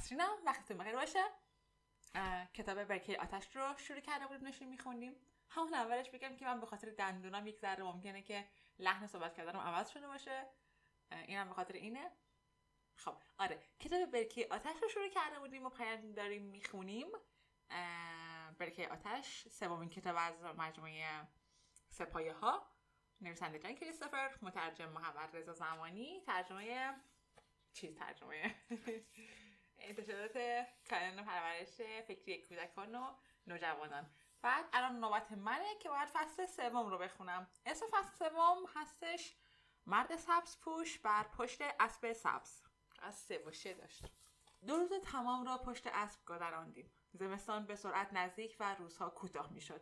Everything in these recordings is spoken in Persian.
نسرینم وقتتون بخیر باشه کتاب برکه آتش رو شروع کرده بودیم نشون میخوندیم. همون اولش بگم که من به خاطر دندونم یک ذره ممکنه که لحن صحبت کردنم عوض شده باشه. اینم به خاطر اینه. خب آره. کتاب برکه آتش رو شروع کرده بودیم و پیام داریم می‌خونیم. برکه آتش سومین کتاب از مجموعه سپایه ها نویسنده جان کریستوفر مترجم محمد رضا زمانی ترجمه چیز ترجمه؟ انتشارات کانون پرورش فکری کودکان و نوجوانان. بعد الان نوبت منه که باید فصل سوم رو بخونم. اسم فصل سوم هستش مرد سبز پوش بر پشت اسب سبز. از سه و داشت. دو روز تمام را پشت اسب گذراندیم. زمستان به سرعت نزدیک و روزها کوتاه می‌شد.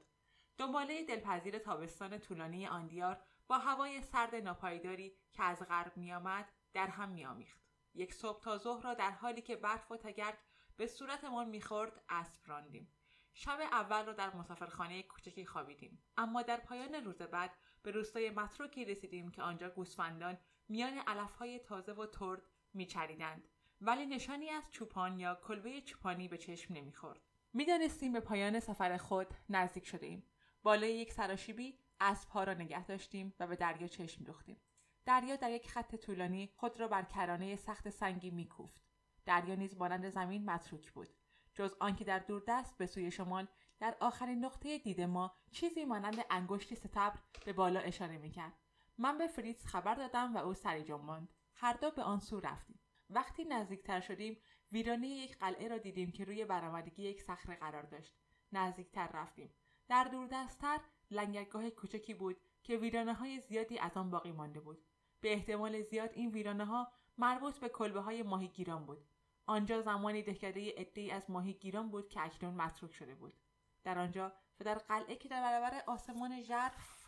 دنباله دلپذیر تابستان طولانی آن دیار با هوای سرد ناپایداری که از غرب میآمد در هم میآمیخت. یک صبح تا ظهر را در حالی که برف و تگرگ به صورتمان می‌خورد اسب راندیم. شب اول را در مسافرخانه کوچکی خوابیدیم. اما در پایان روز بعد به روستای متروکی رسیدیم که آنجا گوسفندان میان علفهای تازه و ترد میچریدند. ولی نشانی از چوپان یا کلبه چوپانی به چشم نمی‌خورد. می‌دانستیم به پایان سفر خود نزدیک شده ایم بالای یک سراشیبی اسبها را نگه داشتیم و به دریا چشم دوختیم. دریا در یک خط طولانی خود را بر کرانه سخت سنگی میکوفت. دریا نیز مانند زمین متروک بود. جز آنکه در دوردست به سوی شمال در آخرین نقطه دید ما چیزی مانند انگشتی ستبر به بالا اشاره می‌کرد. من به فریتز خبر دادم و او سری جنباند هر دو به آن سو رفتیم. وقتی نزدیکتر شدیم ویرانه یک قلعه را دیدیم که روی برآمدگی یک صخره قرار داشت. نزدیکتر رفتیم. در دوردستتر لنگرگاه کوچکی بود که ویرانه های زیادی از آن باقی مانده بود. به احتمال زیاد این ویرانه ها مربوط به کلبه های ماهیگیران بود. آنجا زمانی دهکده عدهای از ماهیگیران بود که اکنون متروک شده بود. در آنجا و در قلعه که در برابر آسمان ژرف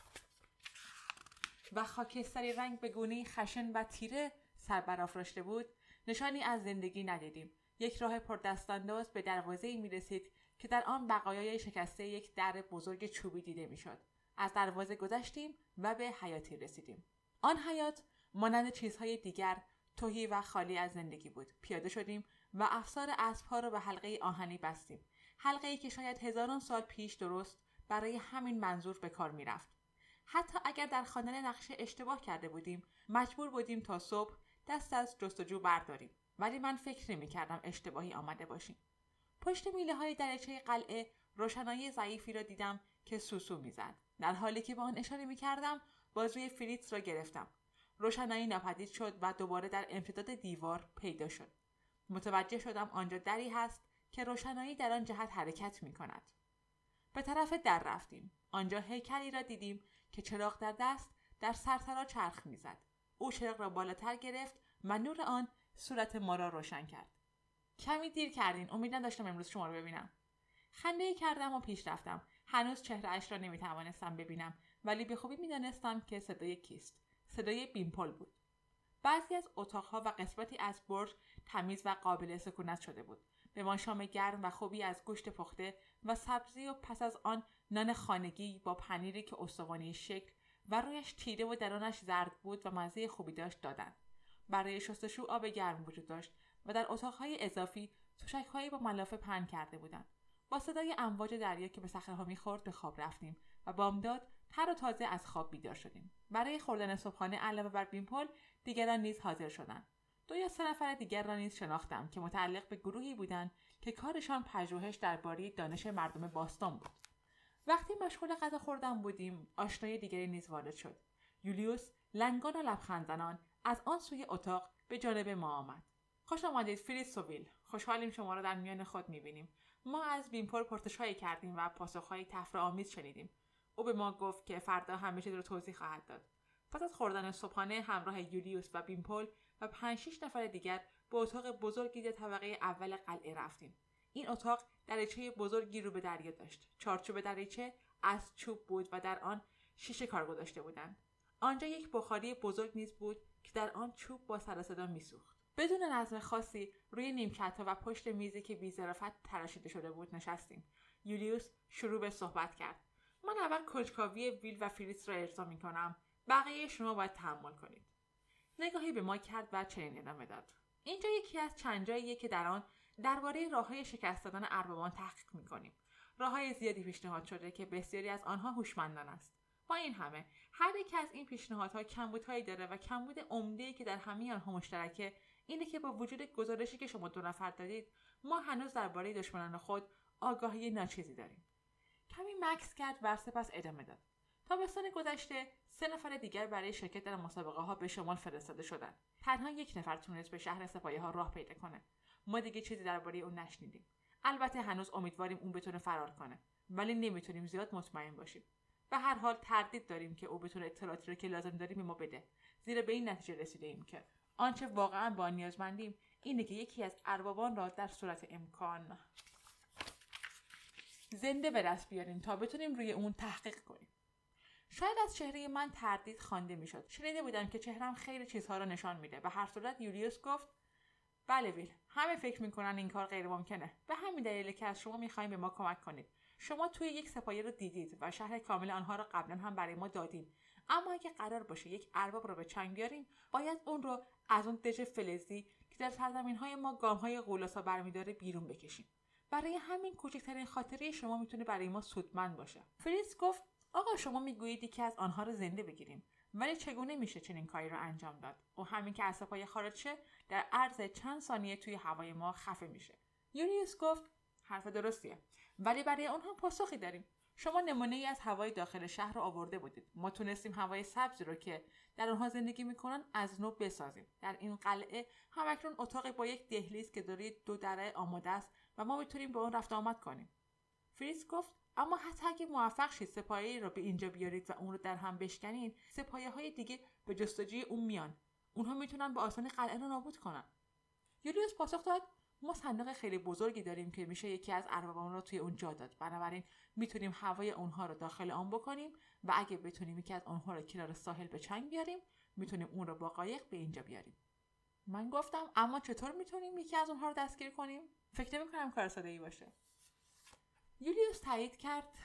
و خاکستری رنگ به گونه خشن و تیره سر برافراشته بود نشانی از زندگی ندیدیم. یک راه پردستانداز به دروازه می رسید که در آن بقایای شکسته یک در بزرگ چوبی دیده می‌شد. از دروازه گذشتیم و به حیاتی رسیدیم. آن حیات مانند چیزهای دیگر توهی و خالی از زندگی بود. پیاده شدیم و افسار اسبها را به حلقه آهنی بستیم. حلقه ای که شاید هزاران سال پیش درست برای همین منظور به کار می‌رفت. حتی اگر در خواندن نقشه اشتباه کرده بودیم مجبور بودیم تا صبح دست از جستجو برداریم. ولی من فکر نمی کردم اشتباهی آمده باشیم پشت میله های درچه قلعه روشنایی ضعیفی را دیدم که سوسو می‌زد. در حالی که به آن اشاره می کردم بازوی فریتز را گرفتم روشنایی ناپدید شد و دوباره در امتداد دیوار پیدا شد متوجه شدم آنجا دری هست که روشنایی در آن جهت حرکت می کند. به طرف در رفتیم. آنجا هیکلی را دیدیم که چراغ در دست در سرسرا چرخ می‌زد. او چراغ را بالاتر گرفت و نور آن صورت ما را روشن کرد. کمی دیر کردین. امید نداشتم امروز شما رو ببینم. خنده کردم و پیش رفتم. هنوز چهره را نمی توانستم ببینم ولی به خوبی می‌دانستم که صدای کیست. صدای بیمپل بود. بعضی از اتاقها و قسمتی از برج تمیز و قابل سکونت شده بود. به ما شام گرم و خوبی از گوشت پخته و سبزی و پس از آن نان خانگی با پنیری که استوانی شکل و رویش تیره و درونش زرد بود و مزه خوبی داشت دادند. برای شستشو آب گرم وجود داشت و در اتاقهای اضافی تشکهایی با ملافه پهن کرده بودند. با صدای امواج دریا که به صخرهها می‌خورد به خواب رفتیم و بامداد تر و تازه از خواب بیدار شدیم. برای خوردن صبحانه علاوه بر بیمپل دیگران نیز حاضر شدند دو یا سه نفر دیگر را نیز شناختم که متعلق به گروهی بودند که کارشان پژوهش درباره دانش مردم باستان بود. وقتی مشغول غذا خوردن بودیم آشنای دیگری نیز وارد شد. یولیوس لنگان و لبخند زنان از آن سوی اتاق به جانب ما آمد. خوش آمدید فریز سوویل خوشحالیم شما را در میان خود می‌بینیم. ما از بیمپل پرتشهایی کردیم و پاسخهایی تفرهآمیز شنیدیم. او به ما گفت که فردا همه چیز رو توضیح خواهد داد. پس از خوردن صبحانه همراه یولیوس و بیمپل و پنج نفر دیگر به اتاق بزرگی در طبقه اول قلعه رفتیم. این اتاق دریچه بزرگی رو به دریا داشت. چارچوب دریچه از چوب بود و در آن شیشه کار گذاشته بودند. آنجا یک بخاری بزرگ نیز بود که در آن چوب با سر صدا میسوخت. بدون نظم خاصی روی نیمکت و پشت میزی که بیظرافت تراشیده شده بود نشستیم. یولیوس شروع به صحبت کرد. من اول کنجکاوی ویل و فریس را ارضا می کنم بقیه شما باید تحمل کنید. نگاهی به ما کرد و چنین ادامه داد. اینجا یکی از چند جاییه که در آن درباره راههای شکست دادن اربابان تحقیق می‌کنیم. راههای زیادی پیشنهاد شده که بسیاری از آنها هوشمندان است. با این همه هر یک از این پیشنهادها کمبودهایی داره و کمبود عمده که در همه آنها مشترکه اینه که با وجود گزارشی که شما دو نفر دادید ما هنوز درباره دشمنان خود آگاهی ناچیزی داریم. کمی مکس کرد و سپس ادامه داد. تابستان گذشته سه نفر دیگر برای شرکت در مسابقه ها به شمال فرستاده شدند. تنها یک نفر تونست به شهر سپاهی ها راه پیدا کنه. ما دیگه چیزی درباره اون نشنیدیم. البته هنوز امیدواریم اون بتونه فرار کنه ولی نمی‌تونیم زیاد مطمئن باشیم. به هر حال تردید داریم که او بتونه اطلاعاتی رو که لازم داریم به ما بده. زیرا به این نتیجه رسیده ایم که آنچه واقعا با نیازمندیم اینه که یکی از اربابان را در صورت امکان زنده به دست بیاریم تا بتونیم روی اون تحقیق کنیم. شاید از چهره من تردید خوانده می‌شد. شنیده بودم که چهرم خیلی چیزها را نشان میده. به هر صورت یولیوس گفت بله ویل همه فکر می‌کنن این کار غیر ممکنه. به همین دلیل که از شما می‌خوایم به ما کمک کنید. شما توی یک سپایه رو دیدید و شهر کامل آنها را قبلا هم برای ما دادیم اما اگه قرار باشه یک ارباب رو به چنگ بیاریم باید اون رو از اون دژ فلزی که در سرزمین های ما گام های قولاسا برمیداره بیرون بکشیم برای همین کوچکترین خاطره شما می‌تونه برای ما سودمند باشه. فریس گفت آقا شما می‌گویید یکی از آنها رو زنده بگیریم. ولی چگونه میشه چنین کاری رو انجام داد؟ و همین که از سه‌پایه خارج شه در عرض چند ثانیه توی هوای ما خفه میشه. یونیوس گفت حرف درستیه. ولی برای اونها پاسخی داریم. شما نمونه ای از هوای داخل شهر رو آورده بودید. ما تونستیم هوای سبزی رو که در آنها زندگی می‌کنن از نو بسازیم. در این قلعه همکنون اتاقی با یک دهلیز که داره دو دره آماده است و ما می‌تونیم به اون رفت آمد کنیم. فریس گفت اما حتی اگه موفق شید سپایه را به اینجا بیارید و اون رو در هم بشکنین سپایه های دیگه به جستجوی اون میان. اونها می‌تونن به آسانی قلعه رو نابود کنن. یولیوس پاسخ داد ما صندوق خیلی بزرگی داریم که میشه یکی از اربابان رو توی اون جا داد. بنابراین می‌تونیم هوای اونها رو داخل آن بکنیم و اگه بتونیم یکی از اونها رو کنار ساحل به چنگ بیاریم می‌تونیم اون رو با قایق به اینجا بیاریم. من گفتم اما چطور می‌تونیم یکی از اونها رو دستگیر کنیم؟ فکر نمی‌کنم کار ساده ای باشه. یولیوس تایید کرد.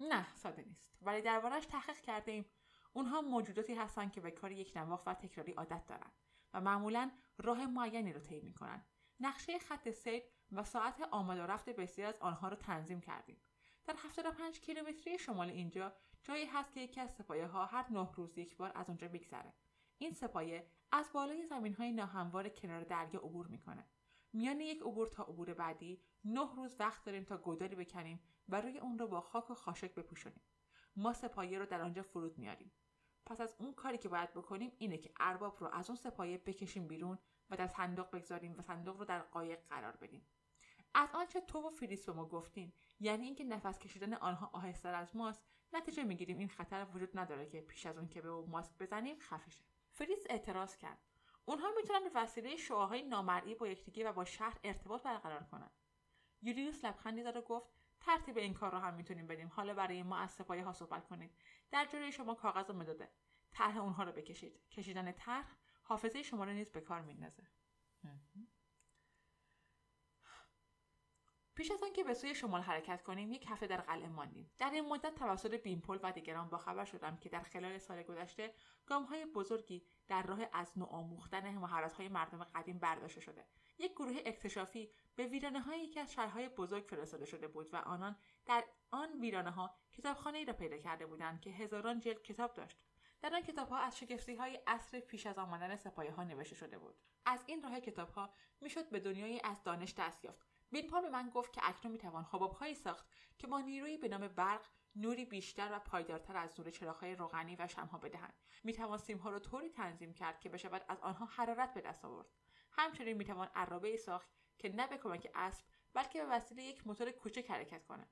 نه ساده نیست. ولی دربارهش تحقیق کرده ایم اونها موجوداتی هستند که به کار یک نواخت و تکراری عادت دارند و معمولا راه معینی رو طی می‌کنن. نقشه خط سیر و ساعت آمد و رفت بسیار از آنها را تنظیم کردیم. در 75 کیلومتری شمال اینجا جایی هست که یکی از سپایه ها هر نه روز یک بار از آنجا میگذره این سپایه از بالای زمین های ناهموار کنار دریا عبور می‌کنه. میان یک عبور تا عبور بعدی نه روز وقت داریم تا گودالی بکنیم و روی اون رو با خاک و خاشک بپوشونیم. ما سپایه رو در آنجا فرود میاریم. پس از اون کاری که باید بکنیم اینه که ارباب رو از اون سپایه بکشیم بیرون و در صندوق بگذاریم و صندوق رو در قایق قرار بدیم. از آنچه تو و فریس به ما گفتین یعنی اینکه نفس کشیدن آنها آهستر از ماست نتیجه می‌گیریم این خطر وجود نداره که پیش از اون که به او ماسک بزنیم خفه شه. فریس اعتراض کرد. اونها می‌تونن به وسیله شعاهای نامرئی با یکدیگه و با شهر ارتباط برقرار کنن. یولیوس لبخندی زد و گفت ترتیب این کار رو هم می‌تونیم بدیم. حالا برای ما از سپایه ها صحبت کنید. در جلوی شما کاغذ و مداده. طرح اونها رو بکشید. کشیدن طرح حافظه شما رو نیز به کار میندازه. پیش از آنکه به سوی شمال حرکت کنیم یک هفته در قلعه ماندیم. در این مدت توسط بیمپل و دیگران باخبر شدم که در خلال سال گذشته های بزرگی در راه از نو آموختن های مردم قدیم برداشته شده. یک گروه اکتشافی به ویرانه های یکی از شهرهای بزرگ فرستاده شده بود و آنان در آن ویرانه ها کتابخانه ای را پیدا کرده بودند که هزاران جلد کتاب داشت. در آن کتاب ها از شگفتی های عصر پیش از آمدن سپایه ها نوشته شده بود. از این راه کتاب ها می‌شد به دنیای از دانش دست یافت. بیلپال به من گفت که اکنون می‌توان هایی ساخت که با نیرویی به نام برق نوری بیشتر و پایدارتر از نور چراغهای روغنی و شمها بدهند می‌توان سیمها را طوری تنظیم کرد که بشود از آنها حرارت به دست آورد. همچنین می‌توان عرابه ساخت که نه به کمک اسب بلکه به وسیله یک موتور کوچک حرکت کند.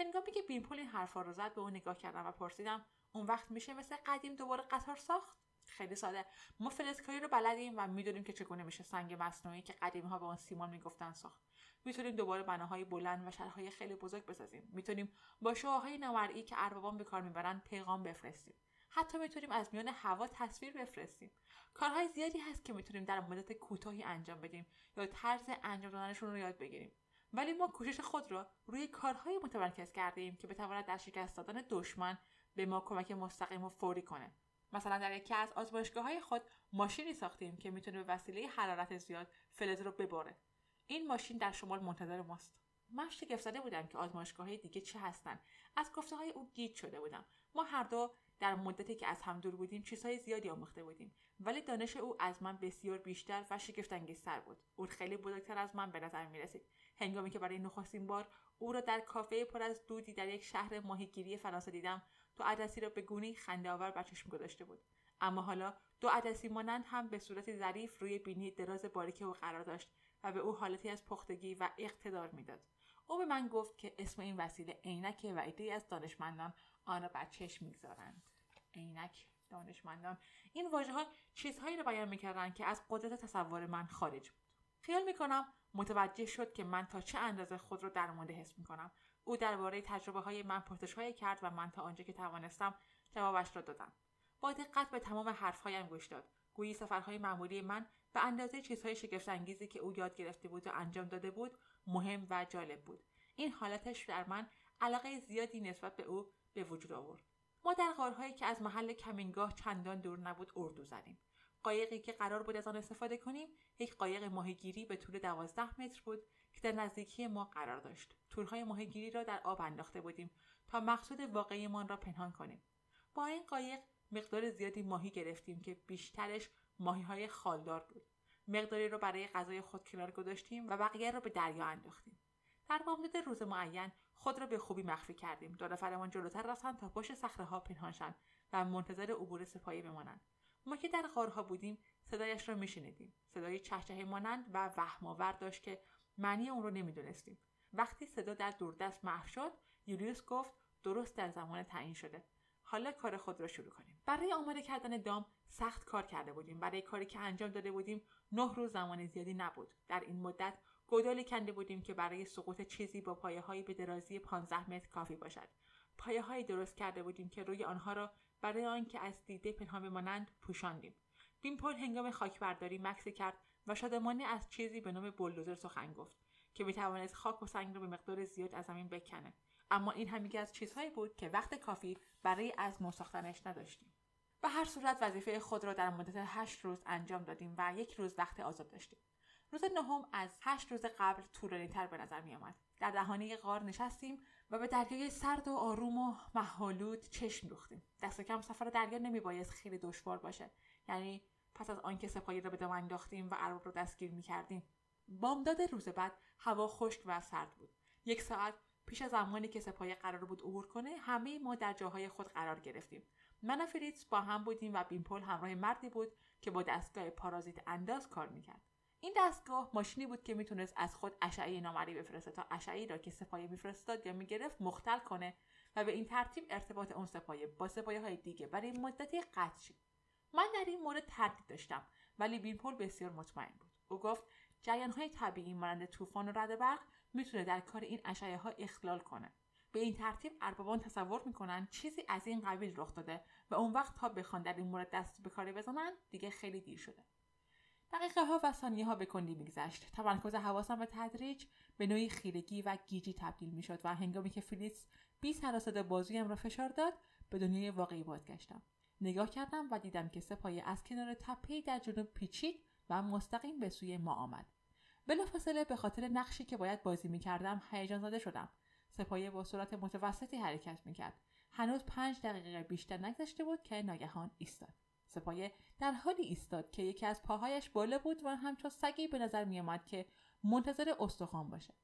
هنگامی که بیمپل این حرفها را زد به او نگاه کردم و پرسیدم اون وقت میشه مثل قدیم دوباره قطار ساخت؟ خیلی ساده. ما فلزکاری رو بلدیم و می‌دونیم که چگونه میشه سنگ مصنوعی که قدیمی ها به اون سیمان می‌گفتن ساخت. می‌تونیم دوباره بناهای بلند و شهرهای خیلی بزرگ بسازیم. می‌تونیم با شعاهای نومرئی که اربابان به کار می‌برن پیغام بفرستیم. حتی می‌تونیم از میان هوا تصویر بفرستیم. کارهای زیادی هست که می‌تونیم در مدت کوتاهی انجام بدیم یا طرز انجام دادنشون رو یاد بگیریم. ولی ما کوشش خود را روی کارهای متمرکز کرده ایم که بتواند در شکست دادن دشمن به ما کمک مستقیم و فوری کنه. مثلا در یکی از آزمایشگاه های خود ماشینی ساختیم که می‌تونه به وسیله حرارت زیاد فلز رو بباره این ماشین در شمال منتظر ماست. من شگفت زده بودم که آزمایشگاه های دیگه چه هستن. از گفته های او گیج شده بودم. ما هر دو در مدتی که از هم دور بودیم چیزهای زیادی آموخته بودیم. ولی دانش او از من بسیار بیشتر و شگفتانگیزتر بود. او خیلی بزرگتر از من به نظر می رسید هنگامی که برای نخستین بار او را در کافه پر از دودی در یک شهر ماهیگیری فرانسه دیدم دو عدسی را به گونی خنده آور بر چشم گذاشته بود. اما حالا دو عدسی مانند هم به صورت ظریف روی بینی دراز باریک او قرار داشت. و به او حالتی از پختگی و اقتدار می‌داد. او به من گفت که اسم این وسیله عینک و عدهای از دانشمندان آن را بر چشم می‌گذارند. عینک دانشمندان. این واژه ها چیزهایی را بیان می‌کردند که از قدرت تصور من خارج بود. خیال می‌کنم متوجه شد که من تا چه اندازه خود را درمانده حس می‌کنم. او درباره تجربه های من پرسشهایی کرد و من تا آنجا که توانستم جوابش را دادم. با دقت به تمام حرفهایم گوش داد. گویی سفرهای معمولی من به اندازه چیزهای شگفتانگیزی که او یاد گرفته بود و انجام داده بود مهم و جالب بود. این حالتش در من علاقه زیادی نسبت به او به وجود آورد. ما در غارهایی که از محل کمینگاه چندان دور نبود اردو زدیم. قایقی که قرار بود از آن استفاده کنیم یک قایق ماهیگیری به طول دوازده متر بود که در نزدیکی ما قرار داشت. تورهای ماهیگیری را در آب انداخته بودیم تا مقصود واقعیمان را پنهان کنیم. با این قایق مقدار زیادی ماهی گرفتیم که بیشترش ماهی های خالدار بود. مقداری را برای غذای خود کنار گذاشتیم و بقیه را به دریا انداختیم. در بامداد روز معین خود را به خوبی مخفی کردیم. دو نفرمان جلوتر رفتند تا پشت صخره ها پنهان و منتظر عبور سپاهی بمانند. ما که در غارها بودیم صدایش را میشنیدیم. صدای چهچهه مانند و وهمآور داشت که معنی اون رو نمی‌دونستیم. وقتی صدا در دوردست محو شد یولیوس گفت درست در زمان تعیین شده. حالا کار خود را شروع کنیم. برای آماده کردن دام سخت کار کرده بودیم. برای کاری که انجام داده بودیم نه روز زمان زیادی نبود. در این مدت گودالی کنده بودیم که برای سقوط چیزی با پایه هایی به درازی 15 متر کافی باشد. پایه هایی درست کرده بودیم که روی آنها را برای آنکه از دیده پنهان بمانند پوشاندیم. پل هنگام خاکبرداری مکسی کرد و شادمانه از چیزی به نام بلدوزر سخن گفت که می‌توانست خاک و سنگ را به مقدار زیاد از زمین بکنه اما این هم از چیزهایی بود که وقت کافی برای از ساختنش نداشتیم. به هر صورت وظیفه خود را در مدت هشت روز انجام دادیم و یک روز وقت آزاد داشتیم. روز نهم از هشت روز قبل طولانی تر به نظر می آمد. در دهانه غار نشستیم و به دریای سرد و آروم و محالود چشم دوختیم. دست کم سفر دریا نمی بایست خیلی دشوار باشه. یعنی پس از آنکه سپاهی را به دم انداختیم و ارباب را دستگیر می کردیم بامداد روز بعد هوا خشک و سرد بود. یک ساعت پیش از زمانی که سپاهی قرار بود عبور کنه همه ما در جاهای خود قرار گرفتیم. من و فریتز با هم بودیم و بیمپل همراه مردی بود که با دستگاه پارازیت انداز کار می‌کرد. این دستگاه ماشینی بود که می‌تونست از خود اشعه نامری بفرسته تا اشعه را که سپاهی میفرستاد یا می‌گرفت مختل کنه و به این ترتیب ارتباط اون سپاهی با سپاهی های دیگه برای مدتی قطع شد. من در این مورد تردید داشتم ولی بیمپل بسیار مطمئن بود. او گفت جریان های طبیعی مانند طوفان و رد برق می‌تونه در کار این اشعه ها اخلال کنه. به این ترتیب اربابان تصور می‌کنن چیزی از این قبیل رخ داده و اون وقت تا بخوان در این مورد دست به کاری بزنن دیگه خیلی دیر شده. دقیقه ها و ثانیه ها به کندی میگذشت. تمرکز حواسم به تدریج به نوعی خیرگی و گیجی تبدیل می‌شد و هنگامی که فریتز بی سر بازویم را فشار داد به دنیای واقعی بازگشتم. نگاه کردم و دیدم که سپایه از کنار تپهای در جنوب پیچید و مستقیم به سوی ما آمد. بلافاصله به خاطر نقشی که باید بازی می‌کردم هیجان زده شدم. سپایه با سرعت متوسطی حرکت می‌کرد. هنوز پنج دقیقه بیشتر نگذشته بود که ناگهان ایستاد. سپایه در حالی ایستاد که یکی از پاهایش بالا بود و همچون سگی به نظر میآمد که منتظر استخوان باشه.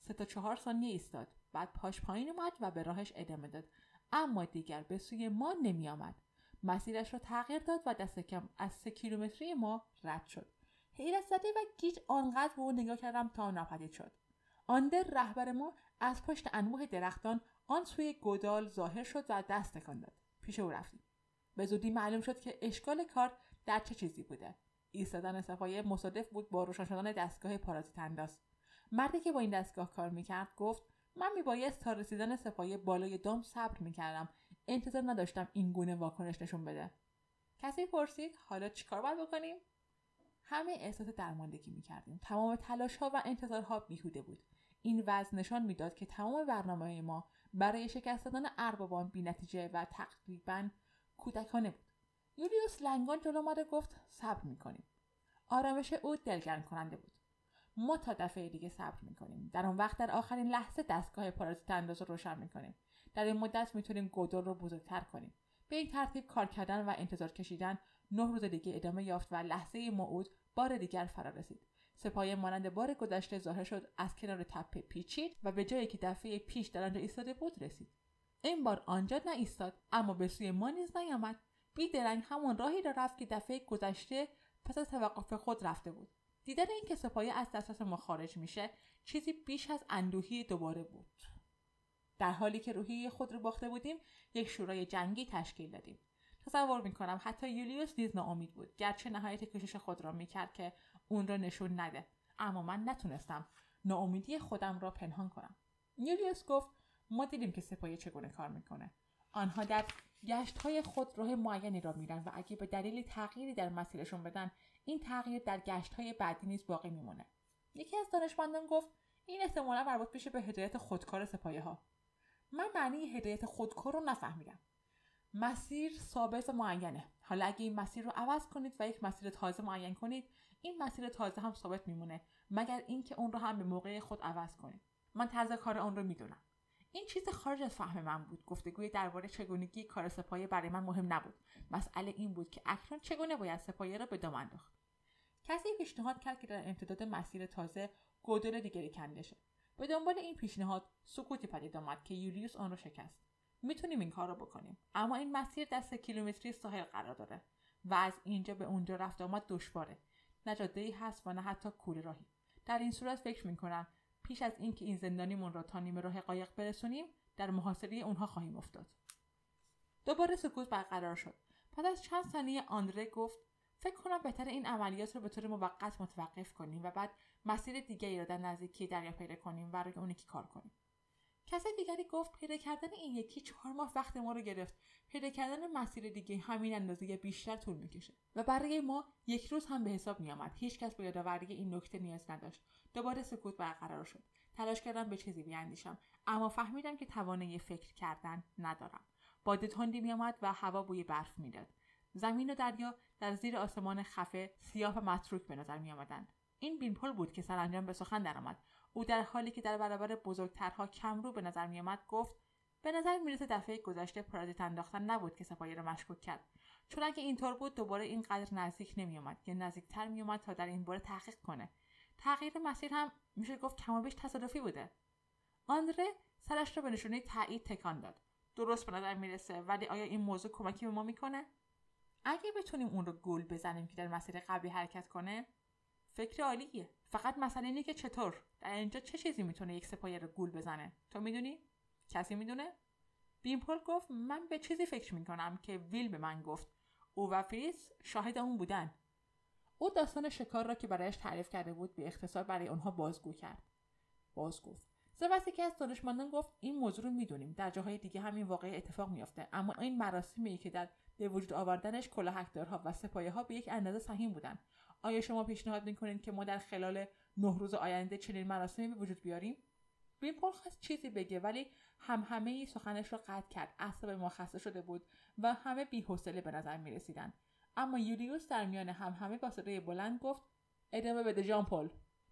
سه تا چهار ثانیه ایستاد. بعد پاش پایین اومد و به راهش ادامه داد. اما دیگر به سوی ما نمیآمد. مسیرش را تغییر داد و دست کم از سه کیلومتری ما رد شد. حیرت زده و گیج آنقدر به او نگاه کردم تا ناپدید شد. آندر رهبر ما از پشت انبوه درختان آن سوی گودال ظاهر شد و دست تکان داد. پیش او رفتیم. به زودی معلوم شد که اشکال کار در چه چیزی بوده. ایستادن صفایه مصادف بود با روشن شدن دستگاه پارازیت انداز. مردی که با این دستگاه کار می‌کرد گفت من میبایست تا رسیدن سپایه بالای دام صبر می‌کردم. انتظار نداشتم این گونه واکنش نشون بده. کسی پرسید حالا چیکار باید بکنیم؟ همه احساس درماندگی می‌کردیم. تمام تلاش ها و انتظارها بیهوده بود. این وضع نشان می‌داد که تمام برنامه ما برای شکست دادن اربابان بینتیجه و تقریبا کودکانه بود. یولیوس لنگان جلو گفت صبر می‌کنیم. آرامش او دلگرم کننده بود. ما تا دفعه دیگه صبر می‌کنیم. در اون وقت در آخرین لحظه دستگاه پارازیت رو روشن می‌کنیم. در این مدت می‌تونیم گودر رو بزرگتر کنیم. به این ترتیب کار کردن و انتظار کشیدن نه روز دیگه ادامه یافت و لحظه موعود بار دیگر فرا رسید سپایه مانند بار گذشته ظاهر شد از کنار تپه پیچید و به جایی که دفعه پیش در آنجا ایستاده بود رسید. این بار آنجا ایستاد اما به سوی ما نیز نیامد. بیدرنگ همون راهی را رفت که دفعه گذشته پس از توقف خود رفته بود. دیدن اینکه سپایه از دسترس ما خارج میشه چیزی بیش از اندوهی دوباره بود. در حالی که روحی خود رو باخته بودیم یک شورای جنگی تشکیل دادیم. تصور می‌کنم حتی یولیوس نیز ناامید بود گرچه نهایت کشش خود را می‌کرد که اون را نشون نده. اما من نتونستم. ناامیدی خودم را پنهان کنم. یولیوس گفت ما دیدیم که سپایه چگونه کار می‌کنه. آنها در گشت های خود راه معینی را میرن و اگه به دلیل تغییری در مسیرشون بدن این تغییر در گشت های بعدی نیز باقی میمونه. یکی از دانشمندان گفت این احتمالا مربوط میشه به هدایت خودکار سپایه ها من معنی هدایت خودکار رو نفهمیدم. مسیر ثابت و معینه. حالا اگه این مسیر رو عوض کنید و یک مسیر تازه معین کنید این مسیر تازه هم ثابت میمونه مگر اینکه اون رو هم به موقع خود عوض کنید. من طرز کار آن رو می‌دونم. این چیز خارج از فهم من بود. گفتگوی درباره چگونگی کار سپایه برای من مهم نبود. مسئله این بود که اکنون چگونه باید سپایه را به دام انداخت. کسی پیشنهاد کرد که در امتداد مسیر تازه گودل دیگری کنده شد به دنبال این پیشنهاد سکوتی پدید آمد که یولیوس آن را شکست. می‌تونیم این کار رو بکنیم. اما این مسیر در کیلومتری ساحل قرار داره و از اینجا به اونجا رفت آمد دشواره. نه جاده هست و نه حتی کوره راهی. در این صورت فکر می‌کنم پیش از اینکه این زندانیمون را تا نیمه راه قایق برسونیم در محاصره اونها خواهیم افتاد. دوباره سکوت برقرار شد. پس از چند ثانیه آندره گفت فکر کنم بهتر این عملیات رو به طور موقت متوقف کنیم و بعد مسیر دیگری را در نزدیکی دریا پیدا کنیم و روی اون یکی کار کنیم. کسی دیگری گفت پیدا کردن این یکی چهار ماه وقت ما رو گرفت. پیدا کردن مسیر دیگه همین اندازه یا بیشتر طول می‌کشه. و برای ما یک روز هم به حساب میآمد. هیچکس به یادآوری این نکته نیاز نداشت. دوباره سکوت برقرار شد. تلاش کردم به چیزی بیاندیشم. اما فهمیدم که توانایی فکر کردن ندارم. باد تندی میآمد و هوا بوی برف می‌داد. زمین و دریا در زیر آسمان خفه سیاه و متروک به نظر میآمدند. این بینپل بود که سرانجام به سخن درآمد. او در حالی که در برابر بزرگترها کمرو به نظر میآمد گفت به نظر می‌رسه دفعه گذشته پرازیت انداختن نبود که سپایه را مشکوک کرد. چون اگه اینطور بود دوباره اینقدر نزدیک نمیآمد. یا نزدیکتر میآمد تا در این باره تحقیق کنه. تغییر مسیر هم میشه گفت کمابیش تصادفی بوده. آندره سرش را به نشونه تایید تکان داد. درست به نظر می‌رسه ولی آیا این موضوع کمکی به ما می‌کنه؟ اگه بتونیم اون رو گول بزنیم که در مسیر قبلی حرکت کنه فکر عالیه. فقط مسئله اینه که چطور؟ در اینجا چه چیزی می‌تونه یک سپایه رو گول بزنه؟ تو می‌دونی؟ کسی می‌دونه؟ بیمپل گفت من به چیزی فکر می‌کنم که ویل به من گفت. او و فریس شاهد اون بودن. او داستان شکار را که برایش تعریف کرده بود به اختصار برای آنها بازگو کرد. باز گفت سپس یکی از دانشمندان گفت این موضوع رو می‌دونیم. در جاهای دیگه همین واقعی اتفاق میافته. اما این مراسمی که در به وجود آوردنش کلاهکدارها و سپایه ها به یک اندازه سهیم بودن. آیا شما پیشنهاد می‌کنید که ما در خلال نه روز آینده چنین مراسمی به وجود بیاریم؟ بیمپل خواست چیزی بگه ولی هم همه سخنش را قطع کرد. اعصاب ما خسته شده بود و همه بیحوصله به نظر می رسیدن. اما یولیوس در میان هم همه با صدای بلند گفت ادامه بده جان پل.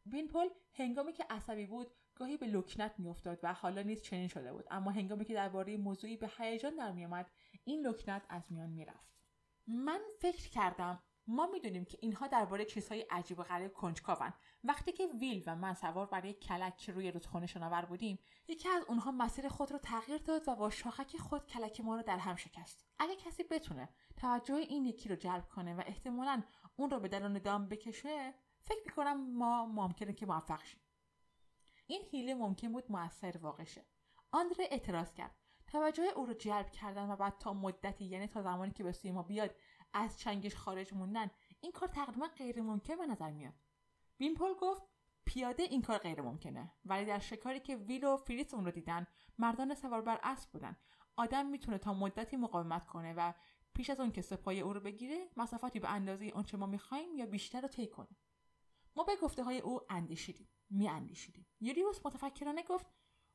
بینپل هنگامی که عصبی بود گاهی به لکنت میافتاد و حالا نیز چنین شده بود. اما هنگامی که درباره موضوعی به هیجان در میآمد این لکنت از میان می‌رفت. من فکر کردم ما می‌دونیم که اینها درباره چیزهای عجیب و غریب کنجکاون وقتی که ویل و من سوار بر یک کلک روی رودخانه شناور بودیم یکی از اونها مسیر خود رو تغییر داد و با شاخک خود کلک ما رو در هم شکست. اگه کسی بتونه توجه این یکی رو جلب کنه و احتمالا اون رو به درون دام بکشه فکر می‌کنم ما ممکنه که موفق شیم. این حیله ممکن بود موثر واقع شه. آندره اعتراض کرد. توجه او رو جلب کردن و بعد تا مدتی یعنی تا زمانی که به سوی ما بیاد از چنگش خارج موندن. این کار تقریبا غیر ممکن به نظر میاد. بیمپل گفت پیاده این کار غیر ممکنه. ولی در شکاری که ویل و فریس اون رو دیدن مردان سوار بر اسب بودن. آدم می‌تونه تا مدتی مقاومت کنه و پیش از اون که سپای او رو بگیره مسافتی به اندازه آنچه ما می‌خواهیم یا بیشتر رو طی کنه. ما به گفته های او اندیشیدیم. میاندیشیدیم. یوریوس متفکرانه گفت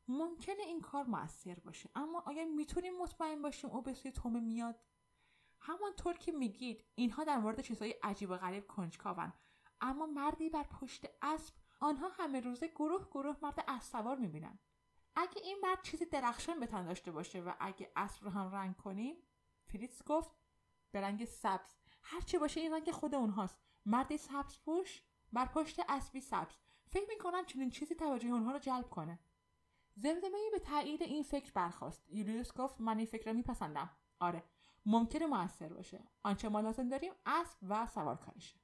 ممکنه این کار موثر باشه اما آیا می‌تونیم مطمئن باشیم او به سوی تومه میاد؟ همانطور که میگید اینها در مورد چیزهای عجیب و غریب کنجکاون اما مردی بر پشت اسب آنها همه روزه گروه گروه مرد اسب سوار می‌بینن. اگه این مرد چیزی درخشان به تن داشته باشه و اگه اسب رو هم رنگ کنیم فریتز گفت به رنگ سبز. هرچی باشه این رنگ خود اونهاست. مردی سبز پوش بر پشت اسبی سبز. فکر می‌کنم چنین چیزی توجه اونها رو جلب کنه. زمزمه به تایید این فکر برخواست یولیوس گفت من این فکر رو میپسندم. آره. ممکنه موثر باشه. آنچه ما لازم داریم اسب و سوارکاریشه.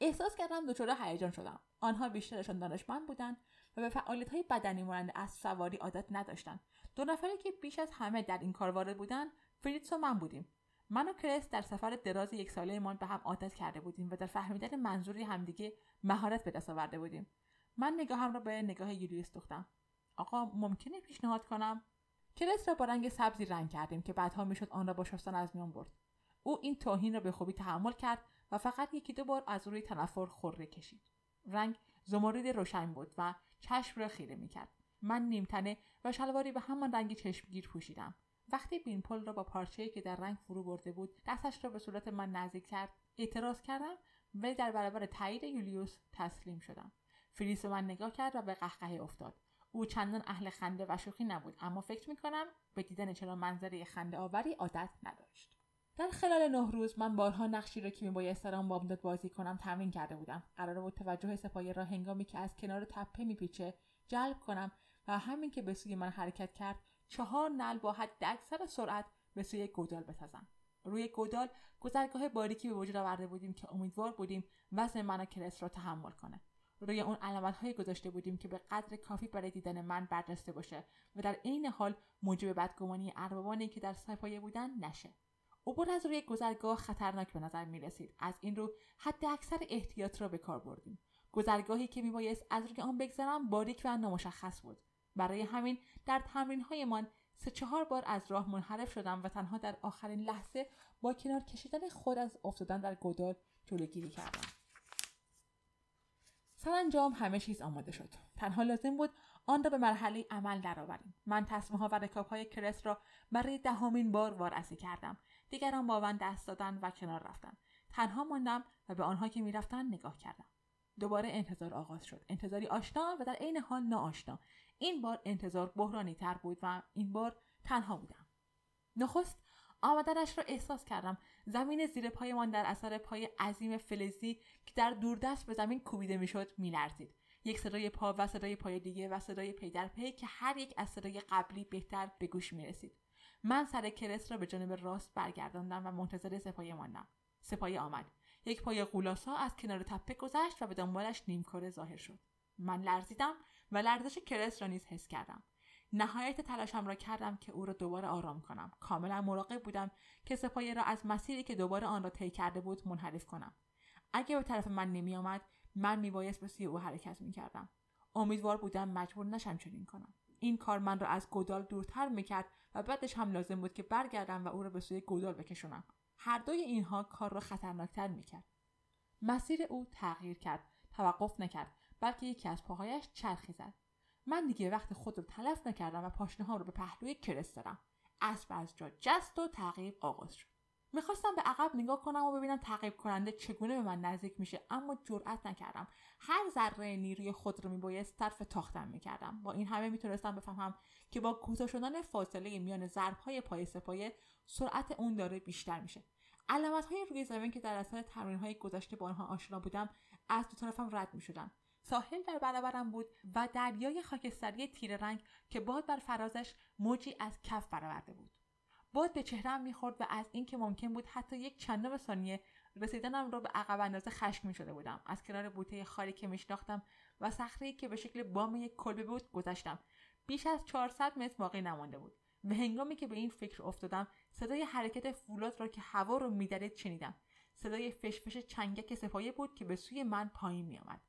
احساس کردم دچار هیجان شدم. آنها بیشترشان دانشمند بودند و به فعالیت های بدنی مانند اسب سواری عادت نداشتند. دو نفری که بیش از همه در این کار وارد بودند فریتس و من بودیم. من و کرس در سفر دراز یک سالهمان به هم عادت کرده بودیم و در فهمیدن منظوری همدیگه مهارت به دست آورده بودیم. من نگاهم را به نگاه یولیوس دوختم. آقا ممکنه پیشنهاد کنم؟ کرس را با رنگ سبزی رنگ کردیم که بعدها می‌شد آن را با شستن از میان برد. او این توهین را به خوبی تحمل کرد و فقط یکی دو بار از روی تنفر خوره کشید. رنگ زمرد روشن بود و چشم را خیره می‌کرد. من نیمتنه و شلواری به همان رنگ چشمگیر پوشیدم. وقتی بینپل را با پارچه‌ای که در رنگ فرو برده بود دستش را به صورت من نزدیک کرد اعتراض کردم ولی در برابر تایید یولیوس تسلیم شدم. فریس من نگاه کرد و به قهقهه افتاد. او چندان اهل خنده و شوخی نبود اما فکر می‌کنم به دیدن چرا منظره خنده آوری عادت نداشت. در خلال نه روز من بارها نقشی را که میبایست در آن بامداد بازی کنم تمرین کرده بودم. قرار بود توجه سپاهی را هنگامی که از کنار تپه میپیچه جلب کنم و همین که به سوی من حرکت کرد چهار نل با حد اکثر سرعت به سوی گودال بتازم روی گودال گذرگاه باریکی به وجود آورده بودیم که امیدوار بودیم وزن من و کرس را تحمل کنه. روی اون علامت های گذاشته بودیم که به قدر کافی برای دیدن من برجسته باشه و در عین حال موجب بدگمانی اربابانی که در سپایه بودن نشه. عبور از روی گذرگاه خطرناک به نظر می رسید از این رو حد اکثر احتیاط را به کار بردیم. گذرگاهی که میبایست از روی آن بگذرم باریک و نامشخص بود. برای همین در تمرین هایمان سه چهار بار از راه منحرف شدم و تنها در آخرین لحظه با کنار کشیدن خود از افتادن در گودال جلوگیری کردم. سرانجام همه چیز آماده شد. تنها لازم بود آن را به مرحله عمل درآوریم. من تصمیم ها و رکاب های کرس را برای دهمین بار وارسی کردم. دیگران با من دست دادن و کنار رفتن. تنها ماندم و به آنها که می‌رفتن نگاه کردم. دوباره انتظار آغاز شد. انتظاری آشنا و در عین حال ناآشنا. این بار انتظار بحرانی تر بود و این بار تنها بودم. نخست آمدنش را احساس کردم زمین زیر پایمان در اثر پای عظیم فلزی که در دوردست به زمین کوبیده می‌شد میلرزید یک صدای پا و صدای پای دیگه و صدای پی در پی که هر یک از صدای قبلی بهتر به گوش می رسید. من سر کرس را به جانب راست برگرداندم و منتظر سپایه ماندم. سپایه آمد. یک پای قولاسا از کنار تپه گذشت و به دنبالش نیمکره ظاهر شد. من لرزیدم و لرزش کرس را نیز حس کردم. نهایت تلاشم را کردم که او را دوباره آرام کنم. کاملا مراقب بودم که سپایه را از مسیری که دوباره آن را طی کرده بود منحرف کنم. اگه به طرف من نمی آمد من میبایست به سوی او حرکت می‌کردم. امیدوار بودم مجبور نشم چنین کنم. این کار من را از گودال دورتر می‌کرد و بعدش هم لازم بود که برگردم و او را به سوی گودال بکشونم. هر دوی اینها کار را خطرناکتر می‌کرد. مسیر او تغییر کرد. توقف نکرد بلکه یکی از پاهایش چرخی زد. من دیگه وقت خود رو تلف نکردم و پاشنه ها رو به پهلوی کرس دادم. اسب از جا جست و تعقیب آغاز شد. می‌خواستم به عقب نگاه کنم و ببینم تعقیب کننده چگونه به من نزدیک میشه اما جرأت نکردم. هر ذره نیروی خود رو میبایست صرف تاختم می‌کردم. با این همه می‌تونستم بفهمم که با کوتاه شدن فاصله میان ضربهای پای سپایه سرعت اون داره بیشتر میشه. علامت های روی زمین که در اثر تمرین های گذشته با آنها آشنا بودم از دو طرفم رد می‌شدم ساحل در برابرم بود و دریای خاکستری تیره رنگ که باد بر فرازش موجی از کف برآورده بود. باد به چهرم می‌خورد و از اینکه ممکن بود حتی یک چندم ثانیه رسیدنم را به عقب اندازه خشم شده بودم. از کنار بوته خالی که میشناختم و صخره که به شکل بام یک کلبه بود گذشتم. بیش از 400 متر باقی نمانده بود. و هنگامی که به این فکر افتادم صدای حرکت فولاد را که هوا رو میدرید شنیدم. صدای فشفش چنگک سپایه بود که به سوی من پایین میآمد.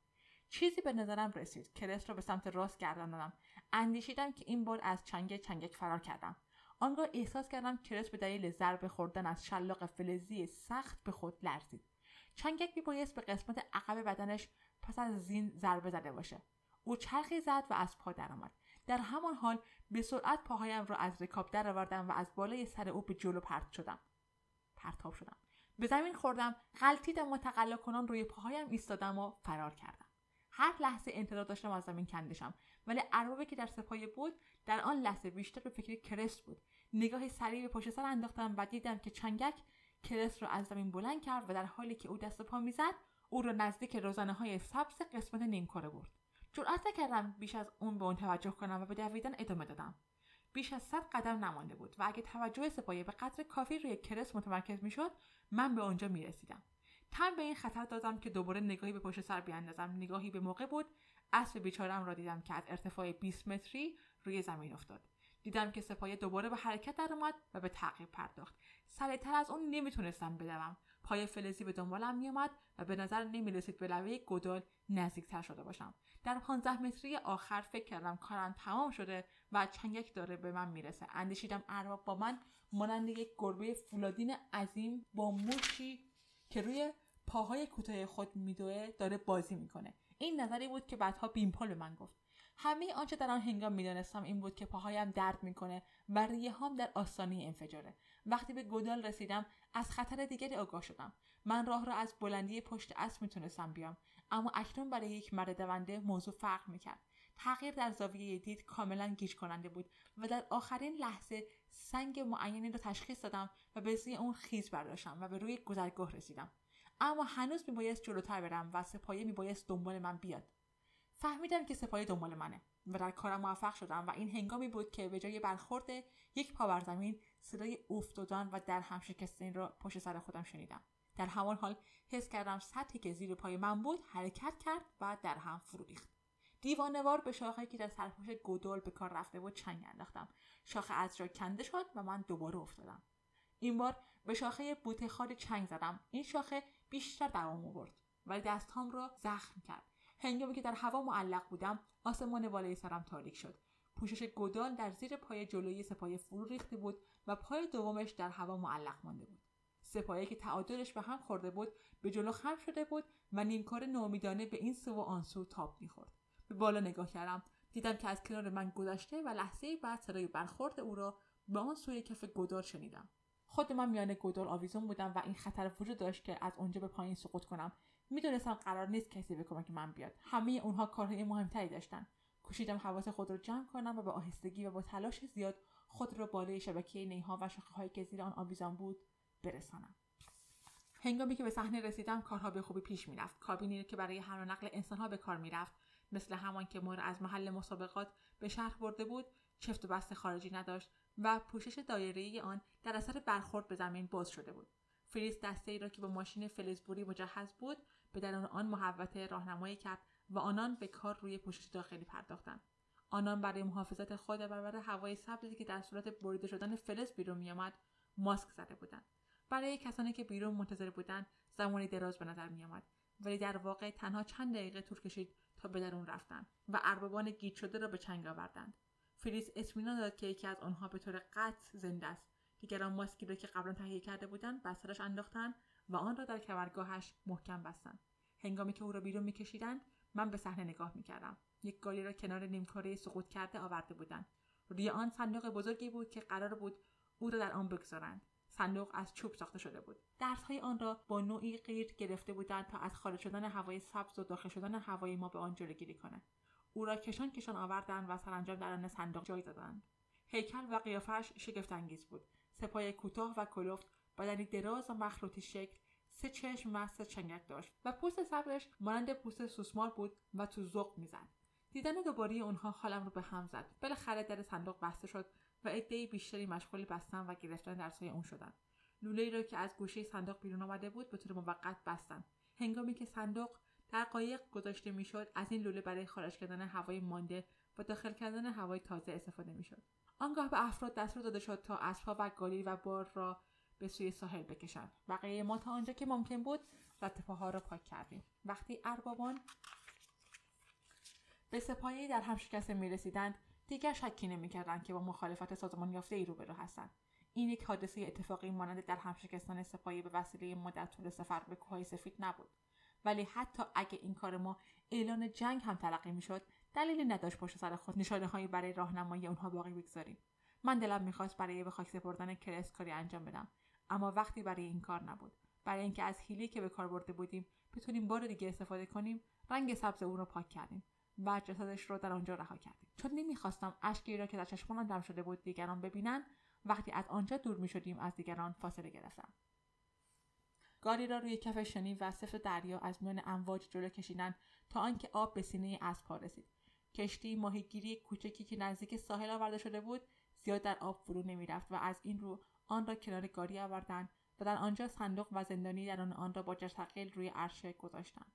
چیزی به نظرم رسید. کرس را به سمت راست گرداندم اندیشیدم که این بار از چنگ چنگک فرار کردم. آنگاه احساس کردم کرس به دلیل ضربه خوردن از شلاق فلزی سخت به خود لرزید. چنگک میبایست به قسمت عقب بدنش پس از زین ضربه زده باشه. او چرخی زد و از پا درآمد. در همان حال به سرعت پاهایم را از رکاب درآوردم و از بالای سر او به جلو پرت شدم. پرتاب شدم. به زمین خوردم. غلطیدم و تقلا کنان روی پاهایم ایستادم و فرار کردم. هر لحظه انتظار داشتم از زمین کندشم ولی اربابی که در سپایه بود در آن لحظه بیشتر به فکر کرست بود. نگاهی سریع به پشت سر انداختم و دیدم که چنگک کرست را از زمین بلند کرد و در حالی که او دست پا می‌زد او را نزدیک روزنه های سبز قسمت نیمکره برد. جرأت نکردم بیش از اون به اون توجه کنم و به دویدن ادامه دادم. بیش از صد قدم نمانده بود و اگه توجه سپایه به قدر کافی روی کرس متمرکز می‌شد من به آنجا می‌رسیدم. تن به این خطر دادم که دوباره نگاهی به پشت سر بیاندازم. نگاهی به موقع بود اسب بیچارم را دیدم که از ارتفاع 20 متری روی زمین افتاد. دیدم که سپایه دوباره به حرکت درآمد و به تعقیب پرداخت. سریعتر از اون نمی‌تونستم بدوم. پای فلزی به دنبالم میومد و به نظر نمی‌رسید به لبه گدال نزدیکتر شده باشم. در 15 متری آخر فکر کردم کارم تمام شده و چنگک داره به من می‌رسه. اندیشیدم ارباب با من مانند یک گربه فولادین عظیم با موشی که روی پاهای کوتاه خود میدوه داره بازی می‌کنه. این نظری بود که بعدها بیمپل به من گفت. همه آنچه در آن هنگام می‌دانستم این بود که پاهایم درد می‌کنه و ریهام در آستانه انفجاره. وقتی به گودال رسیدم از خطر دیگری آگاه شدم. من راه را از بلندی پشت اسب می‌تونستم بیام اما اکنون برای یک مرد دونده موضوع فرق می‌کرد. تغییر در زاویه دید کاملا گیج کننده بود و در آخرین لحظه سنگ معینی را تشخیص دادم و به زیر اون خیز برداشتم و به روی گذرگاه رسیدم. اما هنوز میبایست جلوتر برم و سپایه میبایست دنبال من بیاد. فهمیدم که سپایه دنبال منه و در کارم موفق شدم و این هنگامی بود که به جای برخورد یک پا بر زمین صدای افتادن و در هم شکستن را پشت سر خودم شنیدم. در همان حال حس کردم سطحی که زیر پای من بود حرکت کرد و در هم فرو ریخت. دیوانوار به شاخه که در سرپوش گودول به کار رفته بود چنگ انداختم. شاخه از جا کنده شد و من دوباره افتادم. این بار به شاخه بوته چنگ زدم. این شاخه بیشتر دوام آورد ولی دستهام را زخم کرد. هنگامی که در هوا معلق بودم آسمان بالای سرم تاریک شد. پوشش گودال در زیر پای جلوی سپایه فرو ریخته بود و پای دومش در هوا معلق مانده بود. سپایه که تعادلش به هم خورده بود به جلو خم شده بود و نیمکار نومیدانه به این سو و آن سو تاب می‌خورد. به بالا نگاه کردم. دیدم که از کنار من گذشته و لحظه بعد صدای برخورد او را به آن سوی کف گودال شنیدم. خود من میان گودال آویزون بودم و این خطر وجود داشت که از اونجا به پایین سقوط کنم. می‌دونستم قرار نیست کسی به کمک من بیاد. همه اونها کارهای مهمتری داشتن. کوشیدم حواس خود را جمع کنم و به آهستگی و با تلاش زیاد خود را بالای شبکه نیها و شاخههایی که زیر آن آویزان بود برسانم. هنگامی که به صحنه رسیدم کارها به خوبی پیش می‌رفت. کابینی که برای حمل و نقل انسانها به کار می‌رفت. مثل همان که مور از محل مسابقات به شهر برده بود چفت و بست خارجی نداشت. و پوشش دایره آن در اثر برخورد به زمین باز شده بود. فریز دسته ای را که با ماشین فلزبوری مجهز بود به درون آن محوطه راهنمایی کرد و آنان به کار روی پوشش داخلی پرداختند. آنان برای محافظت خود و برابر هوای سبزی که در صورت بریده شدن فلز بیرون میآمد ماسک زده بودند. برای کسانی که بیرون منتظر بودند زمانی دراز به نظر میآمد. ولی در واقع تنها چند دقیقه طول کشید تا به درون رفتند و اربابان گیج شده را به چنگ آوردند. فریز اطمینان داد که یکی از آنها به طور قطع زنده است. دیگران ماسکی را که قبلا تهیه کرده بودند بر سرش انداختند و آن را در کمرگاهش محکم بستند. هنگامی که او را بیرون میکشیدند من به صحنه نگاه می‌کردم. یک گالی را کنار نیمکاره سقوط کرده آورده بودند. روی آن صندوق بزرگی بود که قرار بود او را در آن بگذارند. صندوق از چوب ساخته شده بود. درسهای آن را با نوعی غیر گرفته بودند تا از خارج شدن هوای سبز و داخل شدن هوای ما به آن جلوگیری کنند. او را کشان کشان آوردند و سرانجام در آن صندوق جای دادند هیکل و قیافش شگفت انگیز بود. سپای کوتاه و کلفت بدنی دراز و مخروطی شکل سه چشم مست چنگک داشت و پوست سبزش مانند پوست سوسمار بود و تو ذوق می‌زد. دیدن دوباره اونها حالم رو به هم زد. بالاخره در صندوق بسته شد و عدهای بیشتری مشغول بستن و گرفتن درسهای اون شدند لوله را که از گوشه صندوق بیرون آمده بود به طور موقت بستن. هنگامی که صندوق در قایق گذاشته می‌شد از این لوله برای خارج کردن هوای مانده و داخل کردن هوای تازه استفاده می‌شد. آنگاه به افراد دستور داده شد تا اسبها و گالی و بار را به سوی ساحل بکشند. بقیه ما تا آنجا که ممکن بود ها را پاک کردیم. وقتی اربابان به سپاهی در هم شکسته می رسیدند دیگر شکی نمی‌کردند که با مخالفت سازمان یافته ای روبرو هستند. این یک حادثه اتفاقی مانند در هم شکستن سپاهی به وسیله مدت طول سفر به کوههای سفید نبود. ولی حتی اگه این کار ما اعلان جنگ هم تلقی می‌شد دلیلی نداشت پشت سر خود نشانه هایی برای راهنمایی اونها باقی بگذاریم. من دلم می‌خواست برای به خاک سپردن کرس کاری انجام بدم اما وقتی برای این کار نبود. برای اینکه از حیلی که به کار برده بودیم بتونیم بار دیگه استفاده کنیم رنگ سبز او را پاک کردیم و جسدش رو در آنجا رها کردیم. چون نمی‌خواستم اشکی را که در چشمانم جمع شده بود دیگران ببینن وقتی از آنجا دور می شدیم از دیگران فاصله گرفتم. گاری را روی کف شنی و سفت دریا از میان امواج جلو کشیدن تا آنکه آب به سینه پا رسید. کشتی ماهیگیری کوچکی که نزدیک ساحل آورده شده بود زیاد در آب فرو نمی‌رفت و از این رو آن را کنار گاری آوردند و در آنجا صندوق و زندانی در آن را با جرثقیل روی عرشه گذاشتند.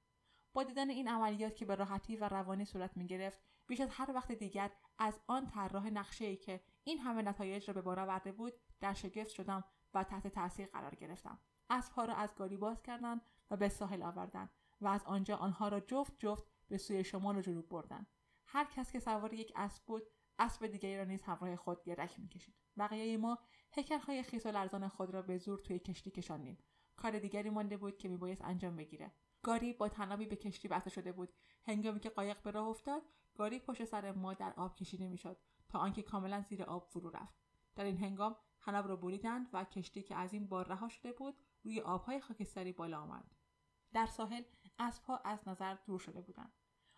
با دیدن این عملیات که به راحتی و روانی صورت می گرفت بیش از هر وقت دیگر از آن طراح نقشه ای که این همه نتایج را به بار آورده بود در شگفت شدم و تحت تاثیر قرار گرفتم. اسبها را از گاری باز کردند و به ساحل آوردند و از آنجا آنها را جفت جفت به سوی شمال و جنوب بردند هر کس که سوار یک اسب بود اسب دیگری را نیز همراه خود گرک می‌کشید. بقیه ما هیکلهای خیس و لرزان خود را به زور توی کشتی کشاندیم. کار دیگری مانده بود که میبایست انجام بگیره. گاری با تنابی به کشتی بسته شده بود. هنگامی که قایق به راه افتاد گاری پشت سر ما در آب کشیده می‌شد تا آنکه کاملا زیر آب فرو رفت. در این هنگام حناب را بریدند و کشتی که از این بار رها شده بود روی آبهای خاکستری بالا آمد. در ساحل اسبها از نظر دور شده بودند.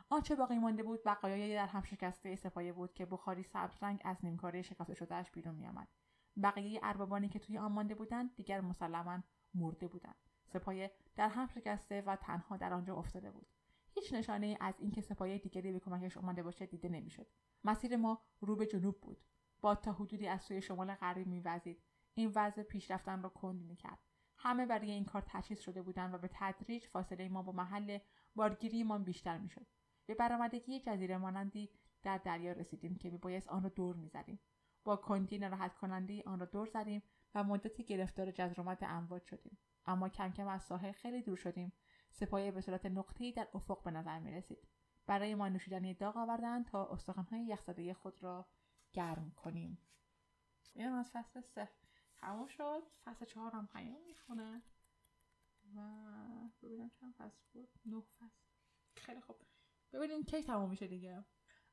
آنچه باقی مانده بود بقایای در هم شکسته سپایه بود که بخاری سبز رنگ از نیمکاره شکسته شدهاش بیرون میآمد. بقیه اربابانی که توی آن مانده بودند دیگر مسلما مرده بودند. سپایه در هم شکسته و تنها در آنجا افتاده بود. هیچ نشانه از اینکه سپایه دیگری به کمکش آمده باشد دیده نمی‌شد. مسیر ما رو به جنوب بود. باد تا حدودی از سوی شمال غربی میوزید. این وضع پیشرفتن را کند می‌کرد. همه برای این کار تجهیز شده بودند و به تدریج فاصله ما با محل بارگیریمان بیشتر می‌شد. به برآمدگی جزیره مانندی در دریا رسیدیم که میبایست آن را دور می‌زدیم. با کندی ناراحت کننده آن را دور زدیم و مدتی گرفتار جزرومت امواج شدیم. اما کم کم از ساحل خیلی دور شدیم. سپایه به صورت نقطه‌ای در افق به نظر می رسید. برای ما نوشیدنی داغ آوردن تا استخوانهای یخزده خود را گرم کنیم. اینم از فصل سه. تموم شد. فصل چهار هم پیام می‌خونه. و ببینم چند فصل بود. نه فصل. خیلی خوب. ببینیم کی تمام میشه دیگه.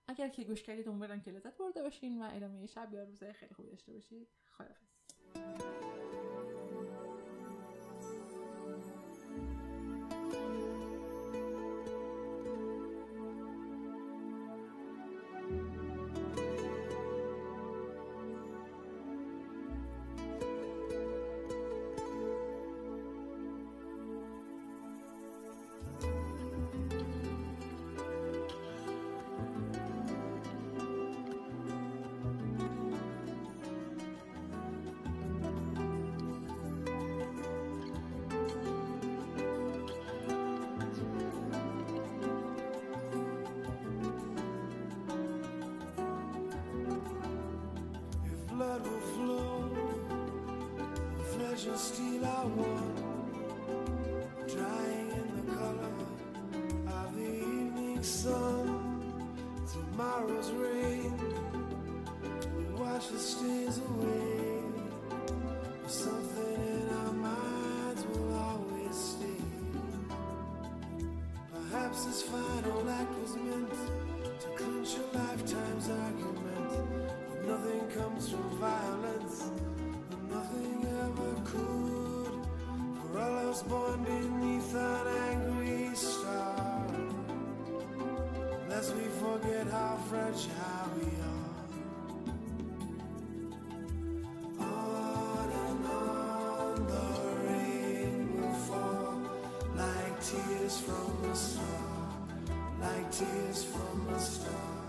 اگر که گوش کردید امیدوارم که لذت برده باشین و ادامه شب یا روزه خیلی خوبی داشته باشید. خدافظ treasure steal I want Drying in the color of the evening sun. Tomorrow's rain will wash the stains away Something in our minds will always stay. Perhaps this final act was meant To clinch a lifetime's argument. But nothing comes from violence born beneath an angry star. Lest we forget how fragile we are. On and on the rain will fall like tears from a star, like tears from a star.